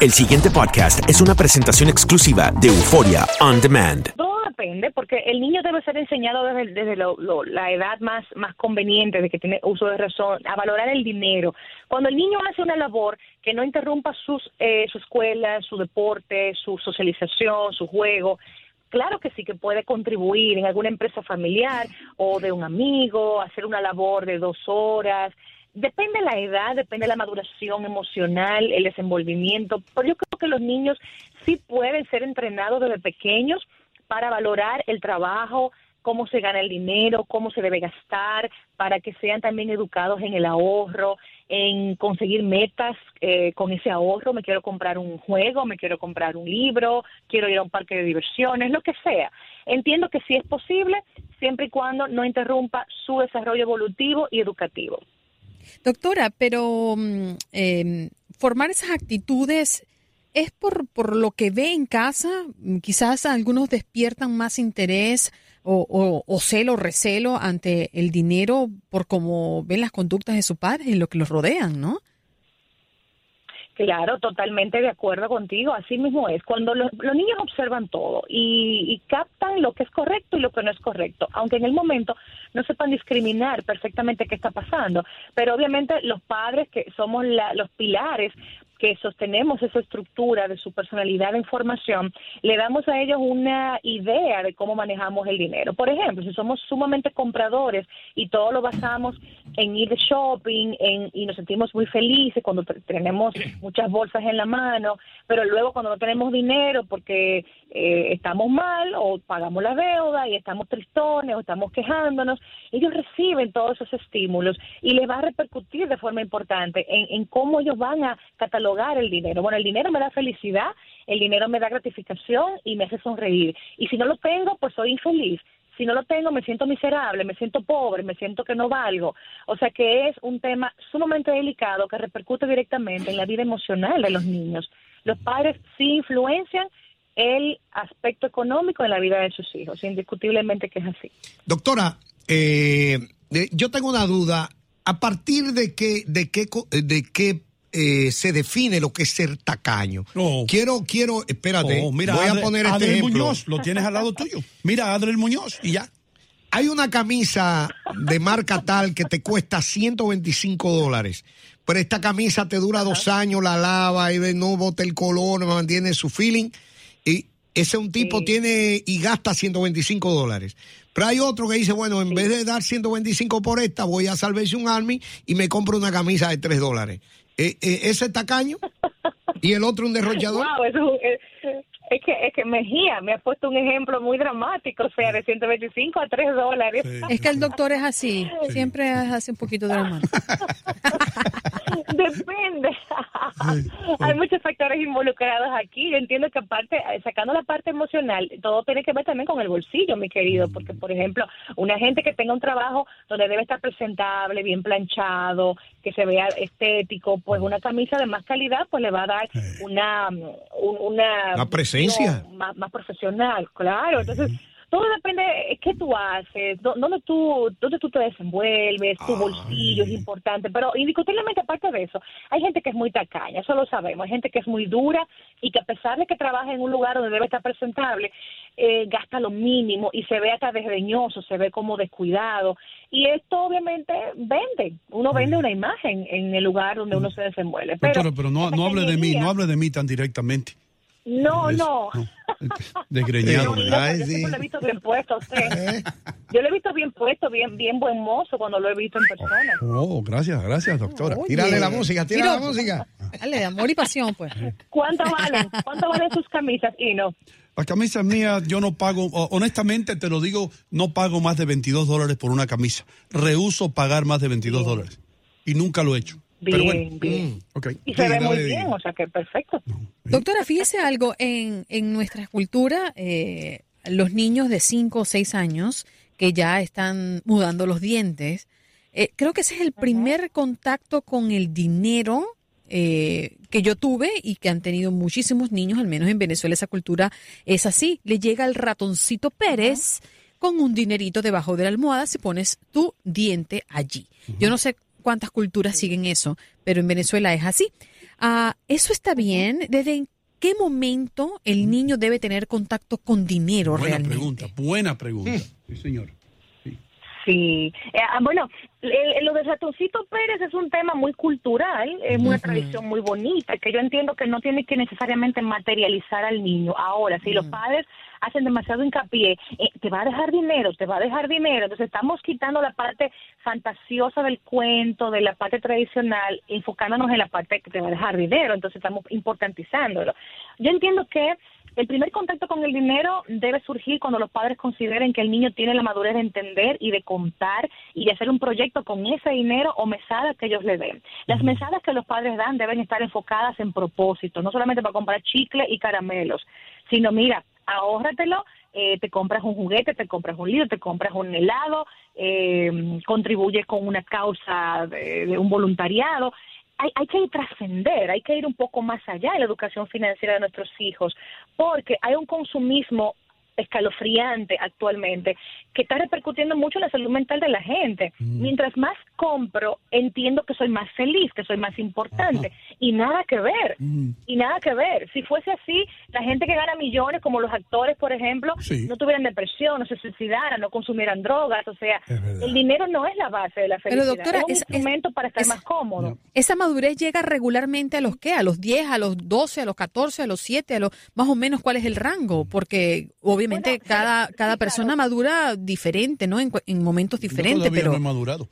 El siguiente podcast es una presentación exclusiva de Euforia On Demand. Todo depende, porque el niño debe ser enseñado desde, desde la edad más, más conveniente, de que tiene uso de razón, a valorar el dinero. Cuando el niño hace una labor que no interrumpa sus, eh, su escuela, su deporte, su socialización, su juego, Claro que sí, que puede contribuir en alguna empresa familiar o de un amigo, hacer una labor de dos horas. Depende de la edad, depende de la maduración emocional, el desenvolvimiento, pero yo creo que los niños sí pueden ser entrenados desde pequeños para valorar el trabajo, cómo se gana el dinero, cómo se debe gastar, para que sean también educados en el ahorro, en conseguir metas eh, con ese ahorro. Me quiero comprar un juego, me quiero comprar un libro, quiero ir a un parque de diversiones, lo que sea. Entiendo que sí es posible, siempre y cuando no interrumpa su desarrollo evolutivo y educativo. Doctora, pero eh, formar esas actitudes es por, por lo que ve en casa. Mm, Quizás algunos despiertan más interés o, o, o celo, recelo ante el dinero por cómo ven las conductas de su padre y lo que los rodean, ¿no? Claro, totalmente de acuerdo contigo. Así mismo es. Cuando los, niños observan todo y, y captan lo que es correcto y lo que no es correcto, aunque en el momento no sepan discriminar perfectamente qué está pasando. Pero obviamente los padres, que somos la- los pilares que sostenemos esa estructura de su personalidad de información, le damos a ellos una idea de cómo manejamos el dinero. Por ejemplo, si somos sumamente compradores y todo lo basamos en ir de shopping en, y nos sentimos muy felices cuando te- tenemos muchas bolsas en la mano, pero luego cuando no tenemos dinero porque eh, estamos mal o pagamos la deuda y estamos tristones o estamos quejándonos, ellos reciben todos esos estímulos y les va a repercutir de forma importante en, en cómo ellos van a catalogar el dinero. Bueno, el dinero me da felicidad, el dinero me da gratificación y me hace sonreír. Y si no lo tengo, pues soy infeliz. Si no lo tengo, me siento miserable, me siento pobre, me siento que no valgo. O sea que es un tema sumamente delicado que repercute directamente en la vida emocional de los niños. Los padres sí influencian el aspecto económico en la vida de sus hijos, indiscutiblemente que es así. Doctora, eh, yo tengo una duda. ¿A partir de qué, de qué, de qué eh, se define lo que es ser tacaño? Quiero, quiero, espérate, Oh, mira, voy Adre- a poner este Adriel ejemplo. Muñoz, lo tienes al lado tuyo. Mira, Adriel Muñoz y ya. Hay una camisa de marca tal que te cuesta 125 dólares. Pero esta camisa te dura dos años, la lava y no bota el color, mantiene su feeling. Y ese un tipo tiene y gasta 125 dólares. Pero hay otro que dice, bueno, en vez de dar 125 por esta, voy a Salvation Army y me compro una camisa de 3 dólares. Eh, eh, ¿Ese es tacaño? ¿Y el otro un derrochador? Wow, eso es, es que es que Mejía me ha puesto un ejemplo muy dramático, o sea, de 125 a 3 dólares. Es que el doctor es así, siempre hace un poquito de la mano. Depende. Hay muchos factores involucrados aquí. Yo entiendo que aparte, sacando la parte emocional, todo tiene que ver también con el bolsillo, mi querido, porque por ejemplo, una gente que tenga un trabajo donde debe estar presentable, bien planchado, que se vea estético, pues una camisa de más calidad, pues le va a dar una un- una presencia. más, más profesional, claro. Entonces, todo depende de qué tú haces, dó- dónde tú, dónde tú te desenvuelves, tu bolsillo es importante, pero indiscutiblemente aparte de eso, hay gente que es muy tacaña, eso lo sabemos, hay gente que es muy dura y que a pesar de que trabaja en un lugar donde debe estar presentable, eh, gasta lo mínimo y se ve hasta desdeñoso, se ve como descuidado y esto obviamente vende, uno vende una imagen en el lugar donde uno se desenvuelve. Pero, Doctora, pero no, no hable de mí, no hable de mí tan directamente. No, no. Desgreñado. No, ¿verdad? yo siempre lo he visto bien puesto a usted. Yo lo he visto bien puesto, bien bien buen mozo cuando lo he visto en persona. Oh, gracias, gracias, doctora. Oye. Tírale la música, tira Tira- la música. Dale, amor y pasión, pues. ¿Cuánto valen? ¿Cuánto valen sus camisas? Y no. Las camisas mías yo no pago, honestamente te lo digo, no pago más de 22 dólares por una camisa. Rehuso pagar más de 22 dólares. Y nunca lo he hecho. Bien, bueno, bien. mm. Y se ve muy bien, o sea que perfecto. Doctora, fíjese algo, en, en nuestra cultura, eh, los niños de 5 o 6 años que ya están mudando los dientes, eh, creo que ese es el primer contacto con el dinero eh, que yo tuve y que han tenido muchísimos niños, al menos en Venezuela esa cultura es así. Le llega el ratoncito Pérez con un dinerito debajo de la almohada si pones tu diente allí. Yo no sé cuántas culturas siguen eso, pero en Venezuela es así. Ah, ¿Eso está bien? ¿Desde qué momento el niño debe tener contacto con dinero Buena realmente? pregunta, buena pregunta. Sí, señor. Sí, Eh, ah, bueno, el- lo de Ratoncito Pérez es un tema muy cultural, es una tradición muy bonita, que yo entiendo que no tiene que necesariamente materializar al niño. Ahora, si los padres hacen demasiado hincapié, eh, te va a dejar dinero, te va a dejar dinero, entonces estamos quitando la parte fantasiosa del cuento, de la parte tradicional, enfocándonos en la parte que te va a dejar dinero, entonces estamos importantizándolo. Yo entiendo que el primer contacto con el dinero debe surgir cuando los padres consideren que el niño tiene la madurez de entender y de contar y de hacer un proyecto con ese dinero o mesadas que ellos le den. Las mesadas que los padres dan deben estar enfocadas en propósito, no solamente para comprar chicle y caramelos, sino mira, ahórratelo, eh, te compras un juguete, te compras un libro, te compras un helado, eh, contribuyes con una causa de, de un voluntariado hay, hay que trascender, hay que ir un poco más allá en la educación financiera de nuestros hijos, porque hay un consumismo escalofriante actualmente que está repercutiendo mucho en la salud mental de la gente. Mientras más compro, entiendo que soy más feliz, que soy más importante. Y nada que ver, y nada que ver. Si fuese así, la gente que gana millones, como los actores, por ejemplo, Sí. no tuvieran depresión, no se suicidaran, no consumieran drogas. O sea, el dinero no es la base de la Pero, felicidad. doctora, es un es- es- instrumento para estar es- más cómodo. ¿Esa madurez llega regularmente a los qué? ¿A los 10, a los 12, a los 14, a los 7, a los más o menos cuál es el rango? Porque obviamente Bueno, sí, cada, sí, cada claro. persona madura diferente, ¿no? En, en momentos Yo diferentes, todavía pero no he madurado.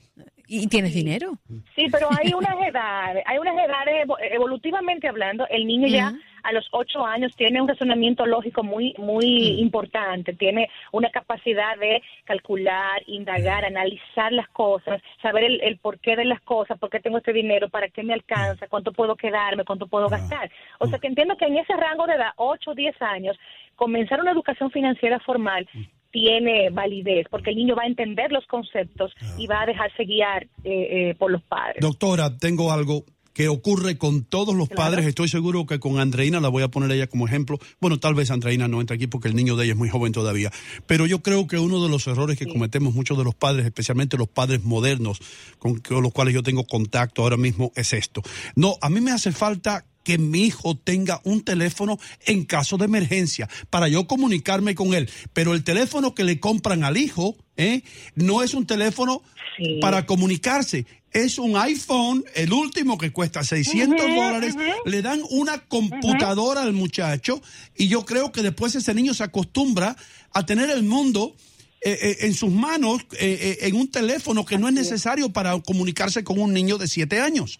¿Y tienes dinero? Sí, pero hay unas edades, hay unas edades evo- evolutivamente hablando, el niño ya a los ocho años tiene un razonamiento lógico muy muy importante, tiene una capacidad de calcular, indagar, analizar las cosas, saber el, el porqué de las cosas, por qué tengo este dinero, para qué me alcanza, cuánto puedo quedarme, cuánto puedo gastar. O sea que entiendo que en ese rango de edad, ocho o diez años, comenzar una educación financiera formal tiene validez, porque el niño va a entender los conceptos y va a dejarse guiar eh, eh, por los padres. Doctora, tengo algo que ocurre con todos los Claro. padres. Estoy seguro que con Andreina la voy a poner ella como ejemplo. Bueno, tal vez Andreina no entra aquí porque el niño de ella es muy joven todavía. Pero yo creo que uno de los errores que cometemos muchos de los padres, especialmente los padres modernos con los cuales yo tengo contacto ahora mismo, es esto. No, a mí me hace falta que mi hijo tenga un teléfono en caso de emergencia para yo comunicarme con él. Pero el teléfono que le compran al hijo ¿eh? no es un teléfono Sí. para comunicarse. Es un iPhone, el último que cuesta 600 Ujú, dólares. Le dan una computadora al muchacho y yo creo que después ese niño se acostumbra a tener el mundo eh, eh, en sus manos, eh, en un teléfono que no es necesario para comunicarse con un niño de 7 años.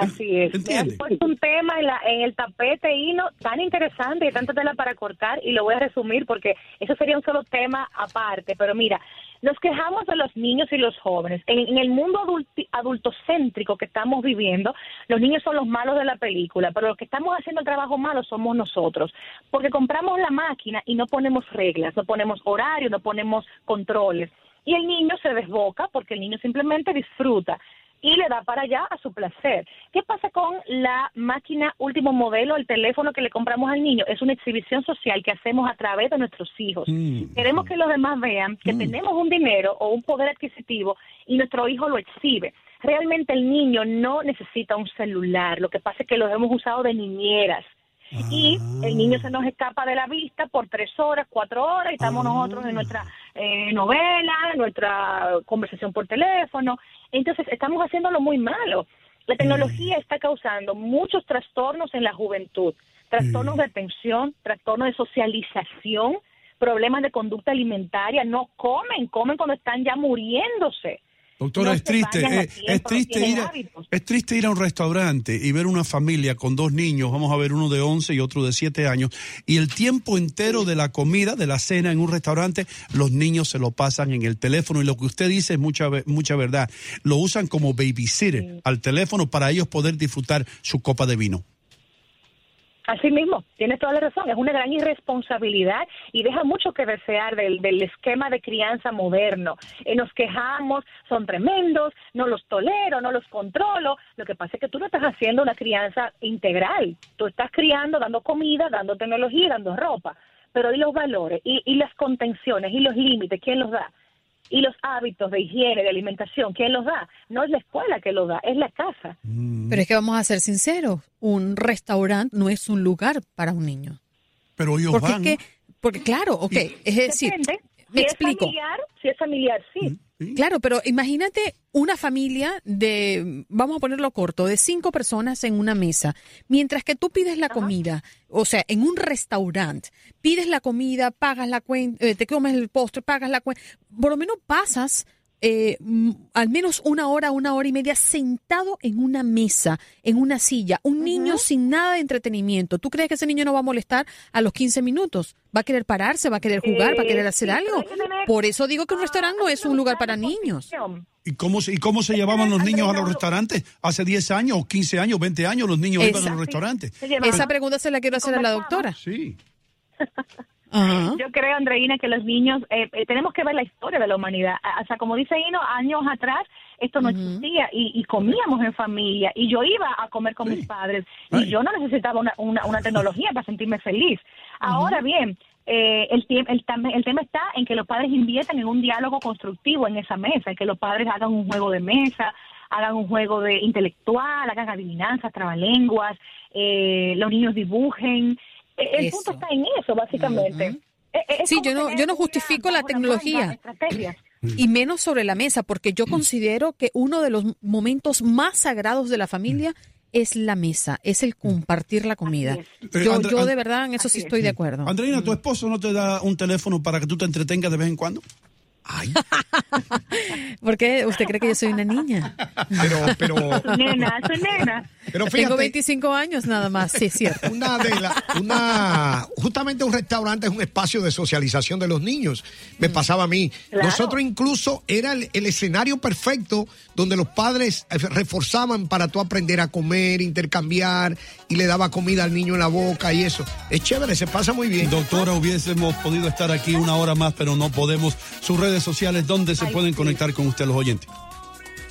Así es. ¿Entiende? Me puesto un tema en, la, en el tapete hino tan interesante y tanta tela para cortar y lo voy a resumir porque eso sería un solo tema aparte. Pero mira, nos quejamos de los niños y los jóvenes. En, en el mundo adulti- adultocéntrico que estamos viviendo, los niños son los malos de la película, pero los que estamos haciendo el trabajo malo somos nosotros. Porque compramos la máquina y no ponemos reglas, no ponemos horario, no ponemos controles. Y el niño se desboca porque el niño simplemente disfruta y le da para allá a su placer. ¿Qué pasa con la máquina último modelo, el teléfono que le compramos al niño? Es una exhibición social que hacemos a través de nuestros hijos. Mm. Queremos que los demás vean que tenemos un dinero o un poder adquisitivo y nuestro hijo lo exhibe. Realmente el niño no necesita un celular, lo que pasa es que los hemos usado de niñeras. Y el niño se nos escapa de la vista por tres horas, cuatro horas, y estamos nosotros en nuestra eh, novela, nuestra conversación por teléfono. Entonces, estamos haciéndolo muy malo. La tecnología está causando muchos trastornos en la juventud, trastornos de atención, trastornos de socialización, problemas de conducta alimentaria, no comen, comen cuando están ya muriéndose. Doctora, No es triste, eh, tiempo, es triste ir a, es triste ir a un restaurante y ver una familia con dos niños, vamos a ver uno de 11 y otro de 7 años, y el tiempo entero de la comida, de la cena en un restaurante, los niños se lo pasan en el teléfono y lo que usted dice es mucha mucha verdad, lo usan como babysitter al teléfono para ellos poder disfrutar su copa de vino. Así mismo, tienes toda la razón, es una gran irresponsabilidad y deja mucho que desear del, del esquema de crianza moderno. Eh, nos quejamos, son tremendos, no los tolero, no los controlo. Lo que pasa es que tú no estás haciendo una crianza integral, tú estás criando, dando comida, dando tecnología, dando ropa, pero ¿y los valores? ¿Y, y las contenciones? ¿Y los límites? ¿Quién los da? Y los hábitos de higiene, de alimentación, ¿quién los da? No es la escuela que los da, es la casa. Pero es que vamos a ser sinceros, un restaurante no es un lugar para un niño. Pero ellos Porque, van. es que- porque claro, ok, es decir, Depende. me si explico. es familiar, si es familiar, sí. Claro, pero imagínate una familia de, vamos a ponerlo corto, de cinco personas en una mesa, mientras que tú pides la comida, o sea, en un restaurante, pides la comida, pagas la cuenta, eh, te comes el postre, pagas la cuenta, por lo menos pasas eh, mm, al menos una hora, una hora y media sentado en una mesa, en una silla, un niño sin nada de entretenimiento. ¿Tú crees que ese niño no va a molestar a los 15 minutos? ¿Va a querer pararse, va a querer jugar, va a querer hacer sí, algo? tener- Por eso digo que un restaurante no es un lugar para niños. ¿Y cómo, se, ¿Y cómo se llevaban los niños a los restaurantes? Hace 10 años, 15 años, 20 años, los niños iban a los restaurantes. Esa pregunta se la quiero hacer a la doctora. Sí. Ajá. Yo creo, Andreina, que los niños, eh, eh, tenemos que ver la historia de la humanidad. O sea, como dice Hino, años atrás esto no existía y, y comíamos en familia y yo iba a comer con mis padres y Ay. yo no necesitaba una, una, una tecnología para sentirme feliz. Ahora bien, eh, el, el, el tema está en que los padres inviertan en un diálogo constructivo en esa mesa, en que los padres hagan un juego de mesa, hagan un juego de intelectual, hagan adivinanzas, trabalenguas, eh, los niños dibujen. El Eso. punto está en eso, básicamente. Eh, eh, es Sí, yo no- yo no justifico la tecnología. Y menos sobre la mesa, porque yo considero que uno de los momentos más sagrados de la familia es la mesa, es el compartir la comida. Yo, Eh, yo And- de verdad en eso sí estoy de acuerdo. Andreina, ¿tu esposo no te da un teléfono para que tú te entretengas de vez en cuando? Ay, ¿Por qué usted cree que yo soy una niña? pero, pero, nena, su nena. pero Tengo fíjate, 25 años nada más, sí es cierto. una de la, una, justamente un restaurante es un espacio de socialización de los niños. Me pasaba a mí. Claro. Nosotros incluso era el, el escenario perfecto donde los padres eh, reforzaban para tú aprender a comer, intercambiar y le daba comida al niño en la boca y eso. Es chévere, se pasa muy bien. Doctora, hubiésemos podido estar aquí una hora más, pero no podemos. Sus redes sociales, ¿dónde se Ay, pueden sí. conectar con usted los oyentes?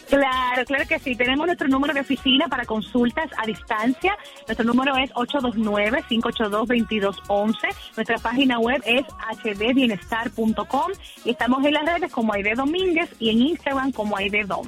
Claro, claro que sí. Tenemos nuestro número de oficina para consultas a distancia. Nuestro número es 829-582-2211. Nuestra página web es hdbienestar.com y estamos en las redes como Aide Domínguez y en Instagram como Aide Dom.